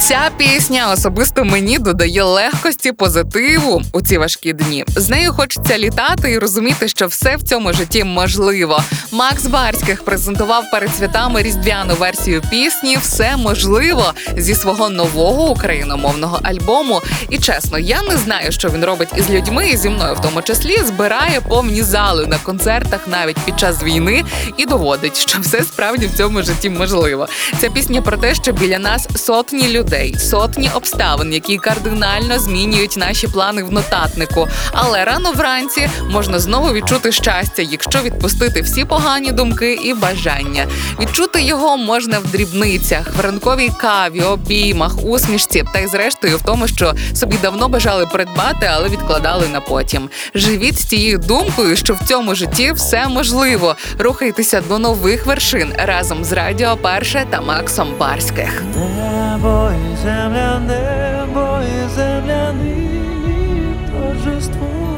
Ця пісня особисто мені додає легкості, позитиву у ці важкі дні. З нею хочеться літати і розуміти, що все в цьому житті можливо. Макс Барських презентував перед святами різдвяну версію пісні Все можливо зі свого нового україномовного альбому. І чесно, я не знаю, що він робить із людьми, і зі мною в тому числі збирає повні зали на концертах навіть під час війни і доводить, що все справді в цьому житті можливо. Ця пісня про те, що біля нас сотні людей, сотні обставин, які кардинально змінюють наші плани в нотатнику. Але рано вранці можна знову відчути щастя, якщо відпустити всі погані думки і бажання. Відчути його можна в дрібницях, в ранковій каві, обіймах, усмішці та й зрештою в тому, що собі давно бажали придбати, але відкладали на потім. Живіть з цією думкою, що в цьому житті все можливо. Рухайтеся до нових вершин разом з Радіо Перше та Максом Барських. Небо і земля, небо і земля нині торжествують.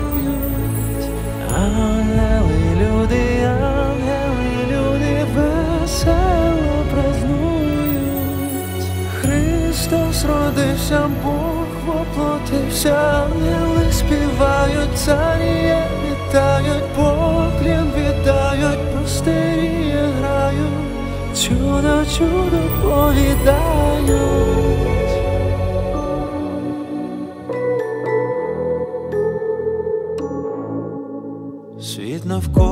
Ангели, люди, ангели, люди весело празнують. Христос родився, Бог воплотився, ангели співають, царі вітають, поклін віддають, простирі грають. Чудо, чудо повідають. навколо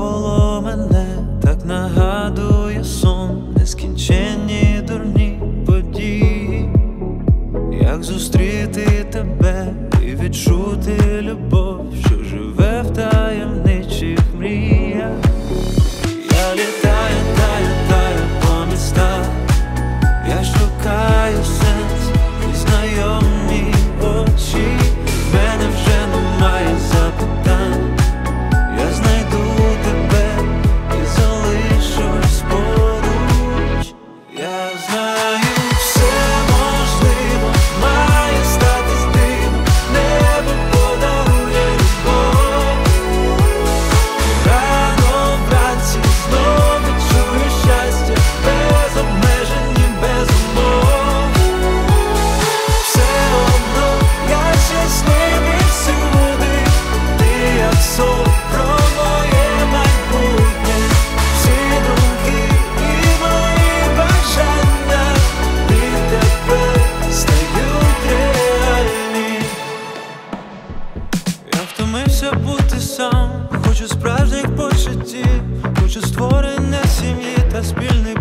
Я втомився бути сам, хочу справжніх почуттів, хочу створення сім'ї та спільних.